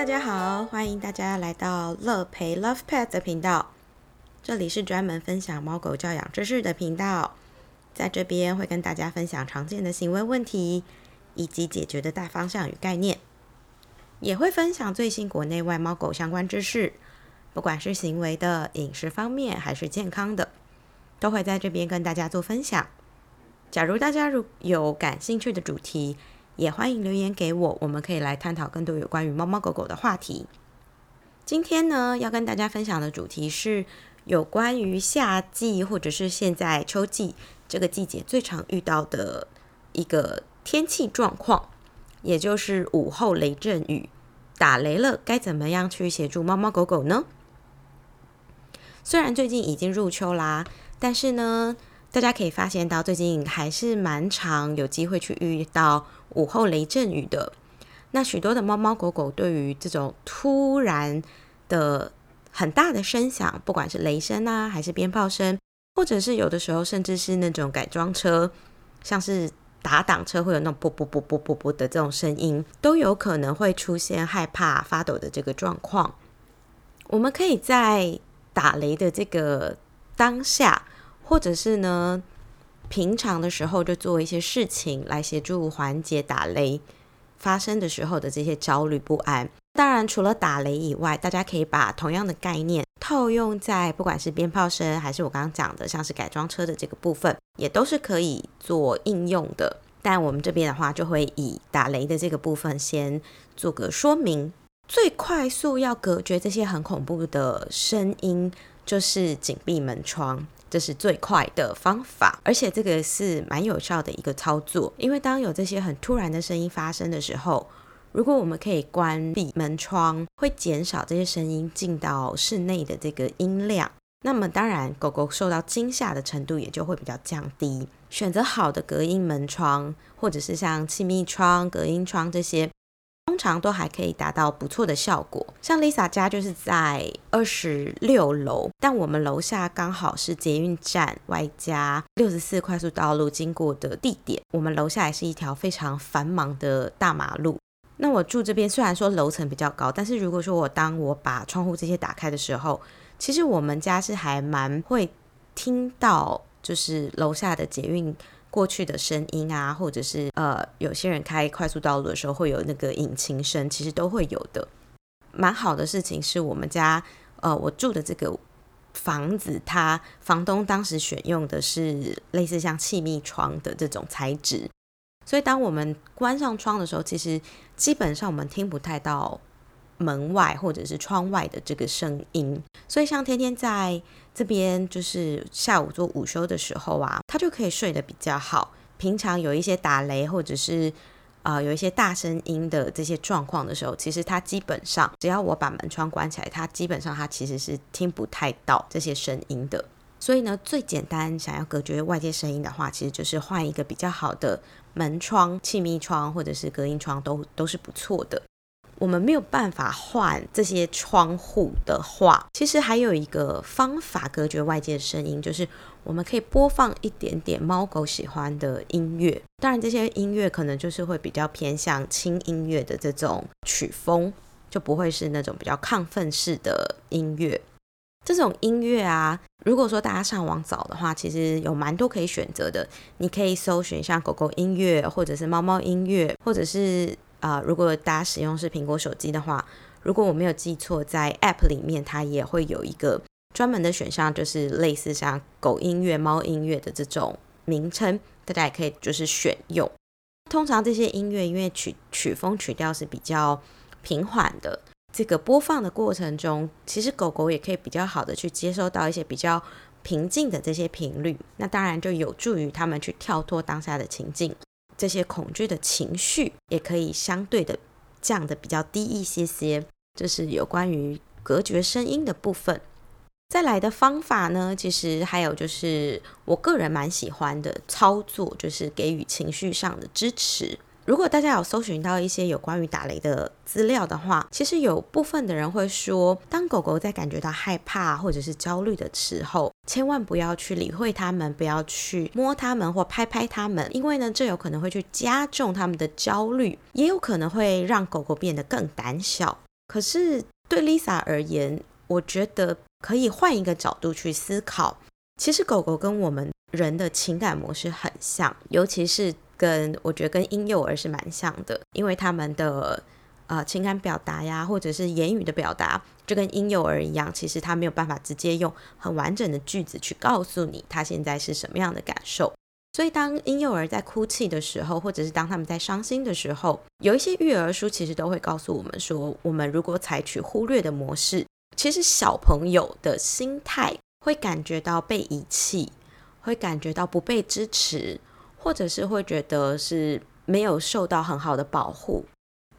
大家好，欢迎大家来到乐培 Love Pet 的频道。这里是专门分享猫狗教养知识的频道，在这边会跟大家分享常见的行为问题以及解决的大方向与概念，也会分享最新国内外猫狗相关知识，不管是行为的、饮食方面还是健康的，都会在这边跟大家做分享。假如大家如有感兴趣的主题，也欢迎留言给我，我们可以来探讨更多有关于猫猫狗狗的话题。今天呢，要跟大家分享的主题是有关于夏季或者是现在秋季这个季节最常遇到的一个天气状况，也就是午后雷阵雨，打雷了，该怎么样去协助猫猫狗狗呢？虽然最近已经入秋啦，但是呢。大家可以发现到，最近还是蛮常有机会去遇到午后雷阵雨的。那许多的猫猫狗狗对于这种突然的很大的声响，不管是雷声啊，还是鞭炮声，或者是有的时候甚至是那种改装车，像是打挡车会有那种啵啵啵啵啵啵的这种声音，都有可能会出现害怕发抖的这个状况。我们可以在打雷的这个当下。或者是呢，平常的时候就做一些事情来协助缓解打雷发生的时候的这些焦虑不安。当然，除了打雷以外，大家可以把同样的概念套用在不管是鞭炮声，还是我刚刚讲的像是改装车的这个部分，也都是可以做应用的。但我们这边的话，就会以打雷的这个部分先做个说明。最快速要隔绝这些很恐怖的声音，就是紧闭门窗。这是最快的方法，而且这个是蛮有效的一个操作。因为当有这些很突然的声音发生的时候，如果我们可以关闭门窗，会减少这些声音进到室内的这个音量。那么当然，狗狗受到惊吓的程度也就会比较降低。选择好的隔音门窗，或者是像气密窗、隔音窗这些。通常都还可以达到不错的效果。像 Lisa 家就是在二十六楼，但我们楼下刚好是捷运站外加六十四快速道路经过的地点。我们楼下也是一条非常繁忙的大马路。那我住这边虽然说楼层比较高，但是如果说我当我把窗户这些打开的时候，其实我们家是还蛮会听到，就是楼下的捷运。过去的声音啊，或者是呃，有些人开快速道路的时候会有那个引擎声，其实都会有的。蛮好的事情是我们家呃，我住的这个房子，它房东当时选用的是类似像气密窗的这种材质，所以当我们关上窗的时候，其实基本上我们听不太到。门外或者是窗外的这个声音，所以像天天在这边就是下午做午休的时候啊，他就可以睡得比较好。平常有一些打雷或者是啊有一些大声音的这些状况的时候，其实他基本上只要我把门窗关起来，他基本上他其实是听不太到这些声音的。所以呢，最简单想要隔绝外界声音的话，其实就是换一个比较好的门窗、气密窗或者是隔音窗，都都是不错的。我们没有办法换这些窗户的话，其实还有一个方法隔绝外界的声音，就是我们可以播放一点点猫狗喜欢的音乐。当然，这些音乐可能就是会比较偏向轻音乐的这种曲风，就不会是那种比较亢奋式的音乐。这种音乐啊，如果说大家上网找的话，其实有蛮多可以选择的。你可以搜寻像狗狗音乐，或者是猫猫音乐，或者是。啊，如果大家使用是苹果手机的话，如果我没有记错，在 App 里面它也会有一个专门的选项，就是类似像狗音乐、猫音乐的这种名称，大家也可以就是选用。通常这些音乐因为曲曲风曲调是比较平缓的，这个播放的过程中，其实狗狗也可以比较好的去接收到一些比较平静的这些频率，那当然就有助于他们去跳脱当下的情境。这些恐惧的情绪也可以相对的降的比较低一些些，这是有关于隔绝声音的部分。再来的方法呢，其实还有就是我个人蛮喜欢的操作，就是给予情绪上的支持。如果大家有搜寻到一些有关于打雷的资料的话，其实有部分的人会说，当狗狗在感觉到害怕或者是焦虑的时候，千万不要去理会它们，不要去摸它们或拍拍它们，因为呢，这有可能会去加重它们的焦虑，也有可能会让狗狗变得更胆小。可是对 Lisa 而言，我觉得可以换一个角度去思考。其实狗狗跟我们人的情感模式很像，尤其是跟我觉得跟婴幼儿是蛮像的，因为他们的呃情感表达呀，或者是言语的表达，就跟婴幼儿一样，其实他没有办法直接用很完整的句子去告诉你他现在是什么样的感受。所以，当婴幼儿在哭泣的时候，或者是当他们在伤心的时候，有一些育儿书其实都会告诉我们说，我们如果采取忽略的模式，其实小朋友的心态会感觉到被遗弃，会感觉到不被支持，或者是会觉得是没有受到很好的保护。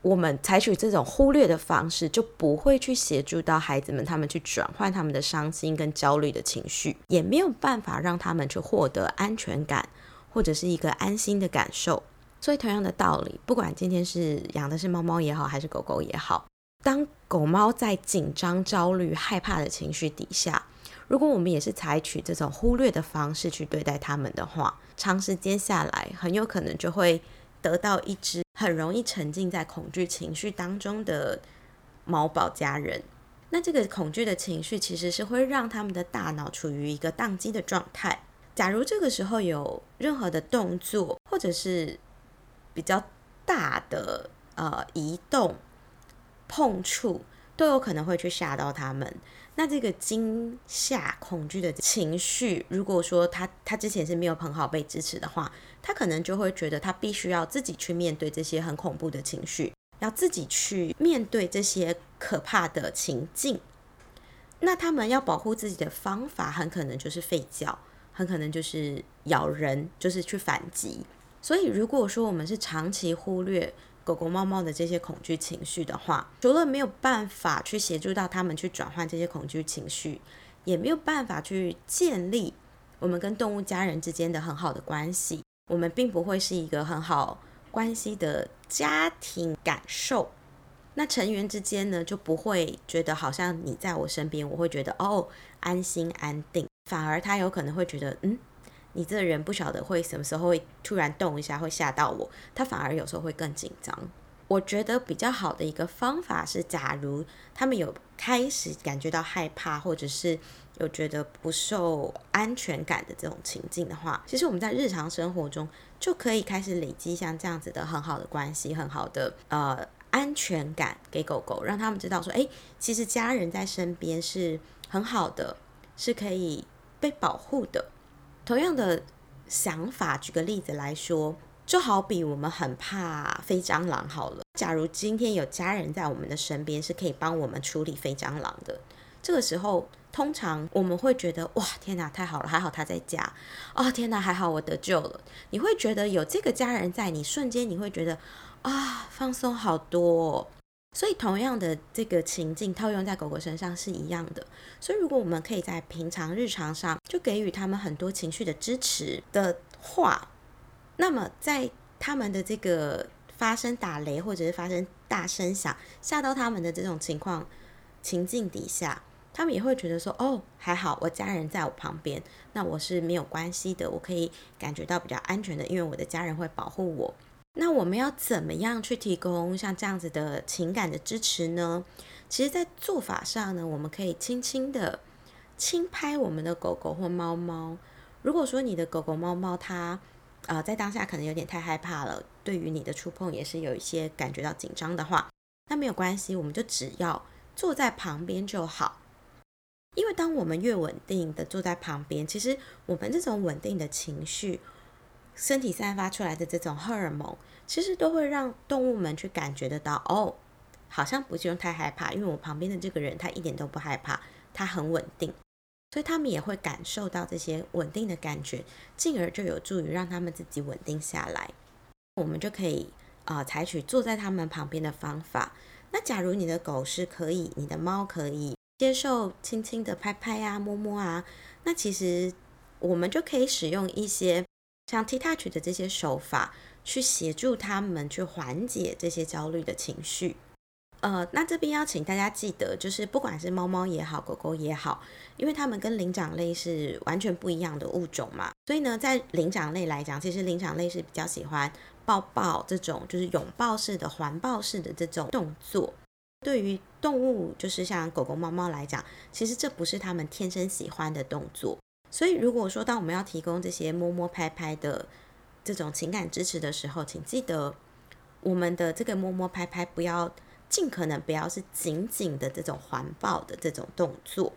我们采取这种忽略的方式，就不会去协助到孩子们，他们去转换他们的伤心跟焦虑的情绪，也没有办法让他们去获得安全感。或者是一个安心的感受，所以同样的道理，不管今天是养的是猫猫也好，还是狗狗也好，当狗猫在紧张、焦虑、害怕的情绪底下，如果我们也是采取这种忽略的方式去对待它们的话，长时间下来，很有可能就会得到一只很容易沉浸在恐惧情绪当中的猫宝家人。那这个恐惧的情绪其实是会让他们的大脑处于一个宕机的状态。假如这个时候有任何的动作，或者是比较大的呃移动、碰触，都有可能会去吓到他们。那这个惊吓、恐惧的情绪，如果说他他之前是没有很好被支持的话，他可能就会觉得他必须要自己去面对这些很恐怖的情绪，要自己去面对这些可怕的情境。那他们要保护自己的方法，很可能就是吠叫。很可能就是咬人，就是去反击。所以，如果说我们是长期忽略狗狗、猫猫的这些恐惧情绪的话，除了没有办法去协助到他们去转换这些恐惧情绪，也没有办法去建立我们跟动物家人之间的很好的关系。我们并不会是一个很好关系的家庭感受。那成员之间呢，就不会觉得好像你在我身边，我会觉得哦，安心安定。反而他有可能会觉得，嗯，你这个人不晓得会什么时候会突然动一下，会吓到我。他反而有时候会更紧张。我觉得比较好的一个方法是，假如他们有开始感觉到害怕，或者是有觉得不受安全感的这种情境的话，其实我们在日常生活中就可以开始累积像这样子的很好的关系，很好的呃安全感给狗狗，让他们知道说，哎，其实家人在身边是很好的，是可以。被保护的，同样的想法，举个例子来说，就好比我们很怕飞蟑螂好了。假如今天有家人在我们的身边，是可以帮我们处理飞蟑螂的，这个时候，通常我们会觉得哇，天哪，太好了，还好他在家。哦，天哪，还好我得救了。你会觉得有这个家人在，你瞬间你会觉得啊，放松好多。所以，同样的这个情境套用在狗狗身上是一样的。所以，如果我们可以在平常日常上就给予他们很多情绪的支持的话，那么在他们的这个发生打雷或者是发生大声响吓到他们的这种情况情境底下，他们也会觉得说：“哦，还好我家人在我旁边，那我是没有关系的，我可以感觉到比较安全的，因为我的家人会保护我。”那我们要怎么样去提供像这样子的情感的支持呢？其实，在做法上呢，我们可以轻轻的轻拍我们的狗狗或猫猫。如果说你的狗狗、猫猫它呃在当下可能有点太害怕了，对于你的触碰也是有一些感觉到紧张的话，那没有关系，我们就只要坐在旁边就好。因为当我们越稳定的坐在旁边，其实我们这种稳定的情绪。身体散发出来的这种荷尔蒙，其实都会让动物们去感觉得到，哦，好像不用太害怕，因为我旁边的这个人他一点都不害怕，他很稳定，所以他们也会感受到这些稳定的感觉，进而就有助于让他们自己稳定下来。我们就可以啊，采取坐在他们旁边的方法。那假如你的狗是可以，你的猫可以接受轻轻的拍拍啊、摸摸啊，那其实我们就可以使用一些。像 T touch 的这些手法，去协助他们去缓解这些焦虑的情绪。呃，那这边要请大家记得，就是不管是猫猫也好，狗狗也好，因为它们跟灵长类是完全不一样的物种嘛，所以呢，在灵长类来讲，其实灵长类是比较喜欢抱抱这种，就是拥抱式的环抱式的这种动作。对于动物，就是像狗狗、猫猫来讲，其实这不是它们天生喜欢的动作。所以，如果说当我们要提供这些摸摸拍拍的这种情感支持的时候，请记得我们的这个摸摸拍拍不要尽可能不要是紧紧的这种环抱的这种动作，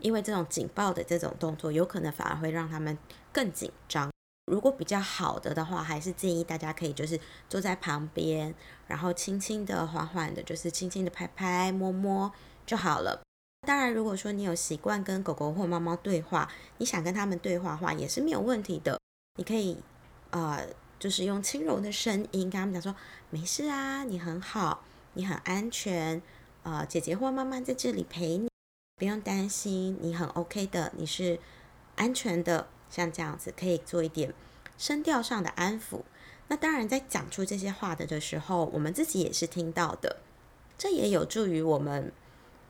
因为这种紧抱的这种动作有可能反而会让他们更紧张。如果比较好的的话，还是建议大家可以就是坐在旁边，然后轻轻的、缓缓的，就是轻轻的拍拍、摸摸就好了。当然，如果说你有习惯跟狗狗或猫猫对话，你想跟他们对话话也是没有问题的。你可以呃，就是用轻柔的声音跟他们讲说：“没事啊，你很好，你很安全，呃，姐姐或妈妈在这里陪你，不用担心，你很 OK 的，你是安全的。”像这样子可以做一点声调上的安抚。那当然，在讲出这些话的的时候，我们自己也是听到的，这也有助于我们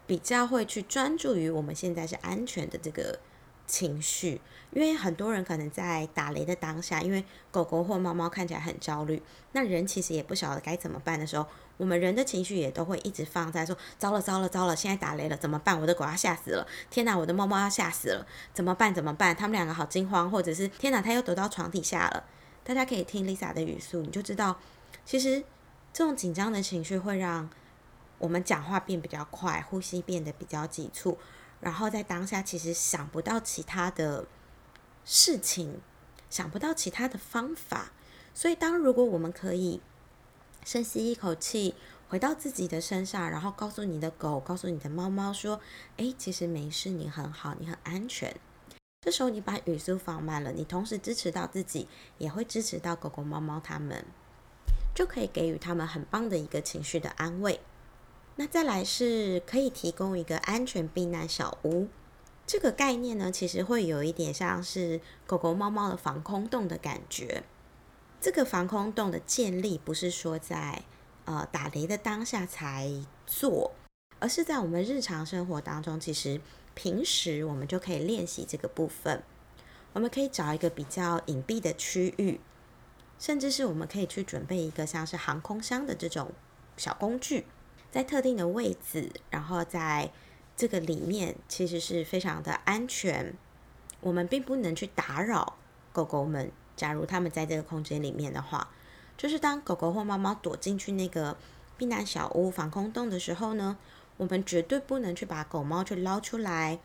比较会去专注于我们现在是安全的这个。情绪，因为很多人可能在打雷的当下，因为狗狗或猫猫看起来很焦虑，那人其实也不晓得该怎么办的时候，我们人的情绪也都会一直放在说：糟了糟了糟了，现在打雷了，怎么办？我的狗要吓死了！天哪，我的猫猫要吓死了！怎么办？怎么办？他们两个好惊慌，或者是天哪，他又躲到床底下了。大家可以听 Lisa 的语速，你就知道，其实这种紧张的情绪会让我们讲话变比较快，呼吸变得比较急促。然后在当下，其实想不到其他的事情，想不到其他的方法。所以，当如果我们可以深吸一口气，回到自己的身上，然后告诉你的狗，告诉你的猫猫说：“哎，其实没事，你很好，你很安全。”这时候，你把语速放慢了，你同时支持到自己，也会支持到狗狗、猫猫它们，就可以给予他们很棒的一个情绪的安慰。那再来是可以提供一个安全避难小屋，这个概念呢，其实会有一点像是狗狗、猫猫的防空洞的感觉。这个防空洞的建立不是说在呃打雷的当下才做，而是在我们日常生活当中，其实平时我们就可以练习这个部分。我们可以找一个比较隐蔽的区域，甚至是我们可以去准备一个像是航空箱的这种小工具。在特定的位置，然后在这个里面，其实是非常的安全。我们并不能去打扰狗狗们。假如他们在这个空间里面的话，就是当狗狗或猫猫躲进去那个避难小屋、防空洞的时候呢，我们绝对不能去把狗猫去捞出来，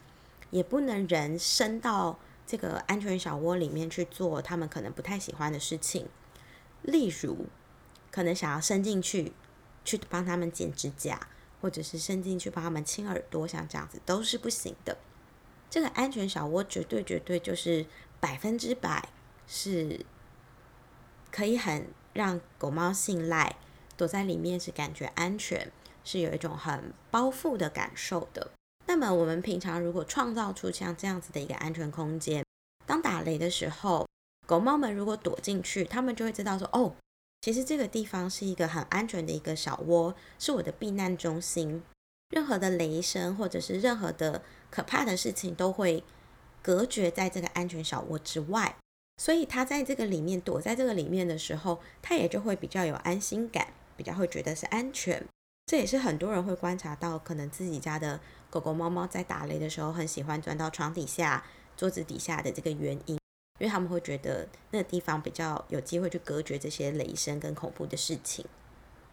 也不能人伸到这个安全小窝里面去做他们可能不太喜欢的事情，例如可能想要伸进去。去帮他们剪指甲，或者是伸进去帮他们清耳朵，像这样子都是不行的。这个安全小窝绝对绝对就是百分之百是可以很让狗猫信赖，躲在里面是感觉安全，是有一种很包覆的感受的。那么我们平常如果创造出像这样子的一个安全空间，当打雷的时候，狗猫们如果躲进去，它们就会知道说哦。其实这个地方是一个很安全的一个小窝，是我的避难中心。任何的雷声或者是任何的可怕的事情都会隔绝在这个安全小窝之外。所以它在这个里面躲在这个里面的时候，它也就会比较有安心感，比较会觉得是安全。这也是很多人会观察到，可能自己家的狗狗、猫猫在打雷的时候，很喜欢钻到床底下、桌子底下的这个原因。因为他们会觉得那个地方比较有机会去隔绝这些雷声跟恐怖的事情，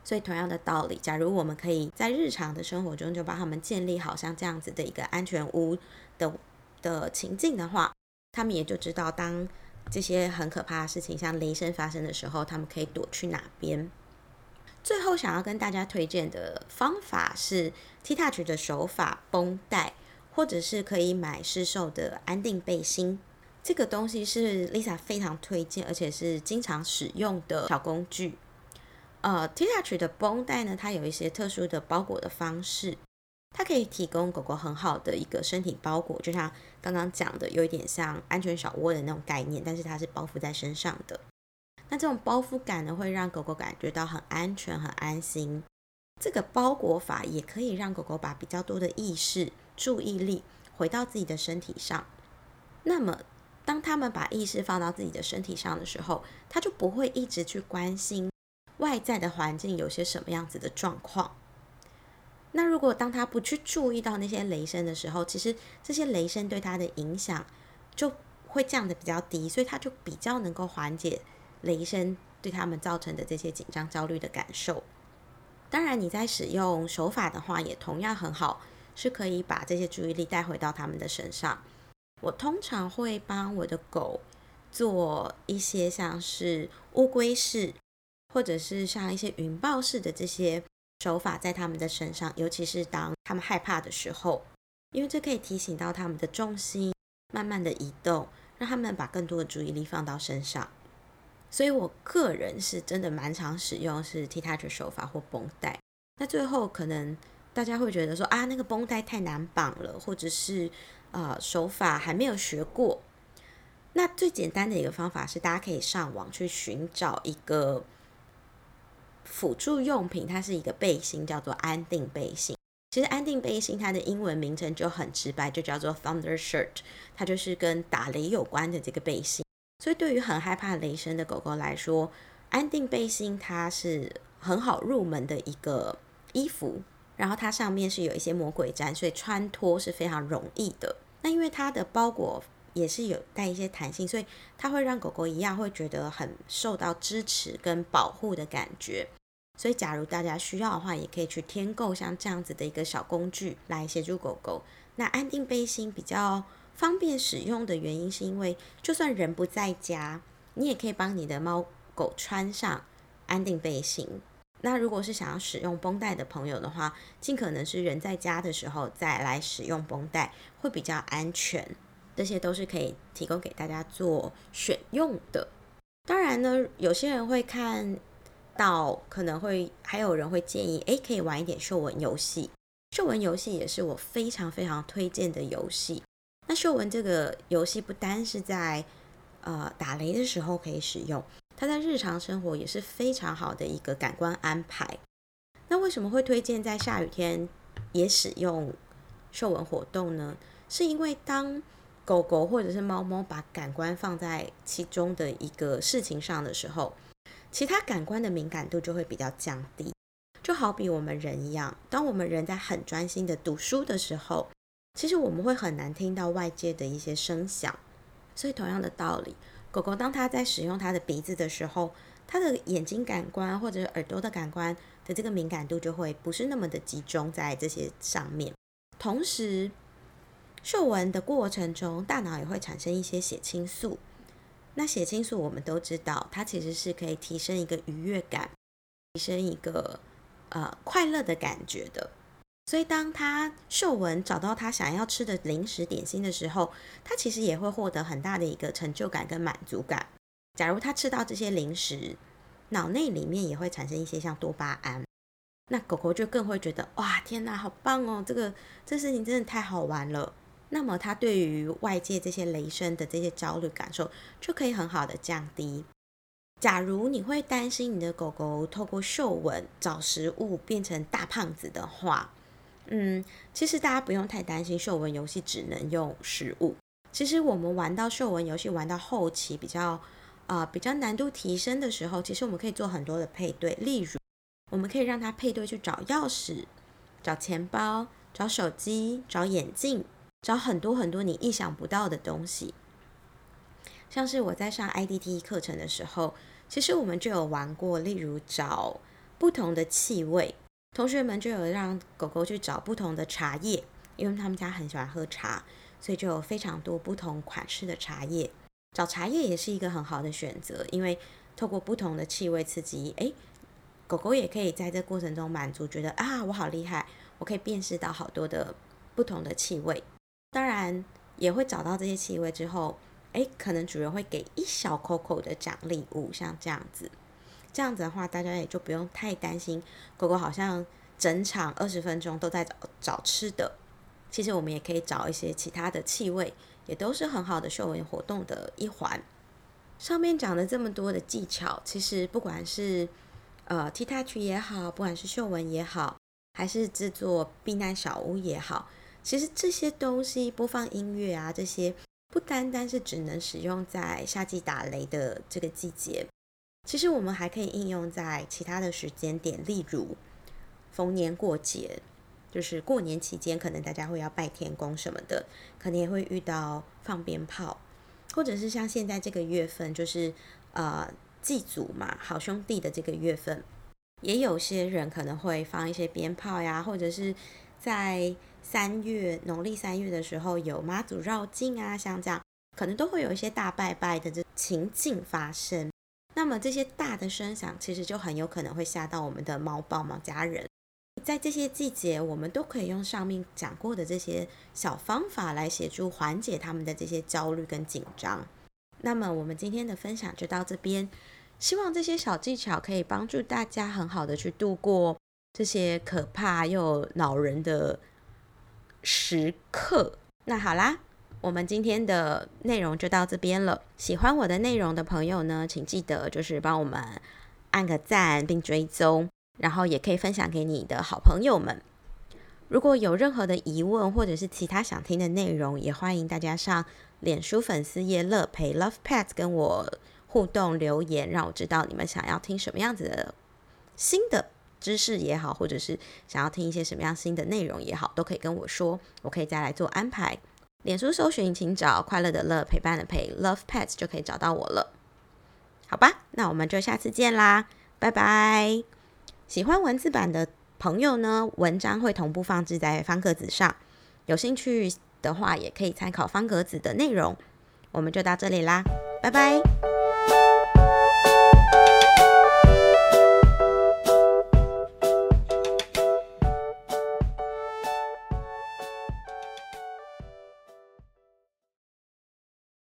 所以同样的道理，假如我们可以在日常的生活中就帮他们建立好像这样子的一个安全屋的的情境的话，他们也就知道当这些很可怕的事情像雷声发生的时候，他们可以躲去哪边。最后想要跟大家推荐的方法是 T Touch 的手法绷带，或者是可以买市售的安定背心。这个东西是 Lisa 非常推荐，而且是经常使用的小工具。呃，T Touch 的绷带呢，它有一些特殊的包裹的方式，它可以提供狗狗很好的一个身体包裹，就像刚刚讲的，有一点像安全小窝的那种概念，但是它是包覆在身上的。那这种包覆感呢，会让狗狗感觉到很安全、很安心。这个包裹法也可以让狗狗把比较多的意识、注意力回到自己的身体上。那么当他们把意识放到自己的身体上的时候，他就不会一直去关心外在的环境有些什么样子的状况。那如果当他不去注意到那些雷声的时候，其实这些雷声对他的影响就会降的比较低，所以他就比较能够缓解雷声对他们造成的这些紧张、焦虑的感受。当然，你在使用手法的话，也同样很好，是可以把这些注意力带回到他们的身上。我通常会帮我的狗做一些像是乌龟式，或者是像一些云豹式的这些手法在他们的身上，尤其是当他们害怕的时候，因为这可以提醒到他们的重心慢慢的移动，让他们把更多的注意力放到身上。所以我个人是真的蛮常使用是 T touch 手法或绷带。那最后可能大家会觉得说啊，那个绷带太难绑了，或者是呃手法还没有学过。那最简单的一个方法是，大家可以上网去寻找一个辅助用品，它是一个背心，叫做安定背心。其实安定背心它的英文名称就很直白，就叫做 Thunder Shirt，它就是跟打雷有关的这个背心。所以，对于很害怕雷声的狗狗来说，安定背心它是很好入门的一个衣服。然后它上面是有一些魔鬼毡，所以穿脱是非常容易的。那因为它的包裹也是有带一些弹性，所以它会让狗狗一样会觉得很受到支持跟保护的感觉。所以，假如大家需要的话，也可以去添购像这样子的一个小工具来协助狗狗。那安定背心比较。方便使用的原因是因为，就算人不在家，你也可以帮你的猫狗穿上安定背心。那如果是想要使用绷带的朋友的话，尽可能是人在家的时候再来使用绷带，会比较安全。这些都是可以提供给大家做选用的。当然呢，有些人会看到，可能会还有人会建议，诶，可以玩一点嗅闻游戏。嗅闻游戏也是我非常非常推荐的游戏。那嗅闻这个游戏不单是在呃打雷的时候可以使用，它在日常生活也是非常好的一个感官安排。那为什么会推荐在下雨天也使用嗅闻活动呢？是因为当狗狗或者是猫猫把感官放在其中的一个事情上的时候，其他感官的敏感度就会比较降低。就好比我们人一样，当我们人在很专心的读书的时候。其实我们会很难听到外界的一些声响，所以同样的道理，狗狗当它在使用它的鼻子的时候，它的眼睛感官或者耳朵的感官的这个敏感度就会不是那么的集中在这些上面。同时，嗅闻的过程中，大脑也会产生一些血清素。那血清素我们都知道，它其实是可以提升一个愉悦感，提升一个呃快乐的感觉的。所以，当他嗅闻找到他想要吃的零食点心的时候，他其实也会获得很大的一个成就感跟满足感。假如他吃到这些零食，脑内里面也会产生一些像多巴胺，那狗狗就更会觉得哇，天哪，好棒哦！这个这事情真的太好玩了。那么，他对于外界这些雷声的这些焦虑感受就可以很好的降低。假如你会担心你的狗狗透过嗅闻找食物变成大胖子的话，嗯，其实大家不用太担心，嗅闻游戏只能用食物。其实我们玩到嗅闻游戏玩到后期比较啊比较难度提升的时候，其实我们可以做很多的配对，例如我们可以让它配对去找钥匙、找钱包、找手机、找眼镜、找很多很多你意想不到的东西。像是我在上 IDT 课程的时候，其实我们就有玩过，例如找不同的气味。同学们就有让狗狗去找不同的茶叶，因为他们家很喜欢喝茶，所以就有非常多不同款式的茶叶。找茶叶也是一个很好的选择，因为透过不同的气味刺激，诶，狗狗也可以在这过程中满足，觉得啊，我好厉害，我可以辨识到好多的不同的气味。当然也会找到这些气味之后，诶，可能主人会给一小口口的奖励物，像这样子。这样子的话，大家也就不用太担心狗狗好像整场二十分钟都在找找吃的。其实我们也可以找一些其他的气味，也都是很好的嗅闻活动的一环。上面讲了这么多的技巧，其实不管是呃 T touch 也好，不管是嗅闻也好，还是制作避难小屋也好，其实这些东西播放音乐啊，这些不单单是只能使用在夏季打雷的这个季节。其实我们还可以应用在其他的时间点，例如逢年过节，就是过年期间，可能大家会要拜天公什么的，可能也会遇到放鞭炮，或者是像现在这个月份，就是呃祭祖嘛，好兄弟的这个月份，也有些人可能会放一些鞭炮呀，或者是在三月农历三月的时候有妈祖绕境啊，像这样，可能都会有一些大拜拜的这情境发生。那么这些大的声响，其实就很有可能会吓到我们的猫宝猫家人。在这些季节，我们都可以用上面讲过的这些小方法来协助缓解他们的这些焦虑跟紧张。那么我们今天的分享就到这边，希望这些小技巧可以帮助大家很好的去度过这些可怕又恼人的时刻。那好啦。我们今天的内容就到这边了。喜欢我的内容的朋友呢，请记得就是帮我们按个赞并追踪，然后也可以分享给你的好朋友们。如果有任何的疑问或者是其他想听的内容，也欢迎大家上脸书粉丝页乐培 Love Pets 跟我互动留言，让我知道你们想要听什么样子的新的知识也好，或者是想要听一些什么样新的内容也好，都可以跟我说，我可以再来做安排。脸书搜寻，请找快乐的乐，陪伴的陪，Love Pets 就可以找到我了。好吧，那我们就下次见啦，拜拜。喜欢文字版的朋友呢，文章会同步放置在方格子上，有兴趣的话也可以参考方格子的内容。我们就到这里啦，拜拜。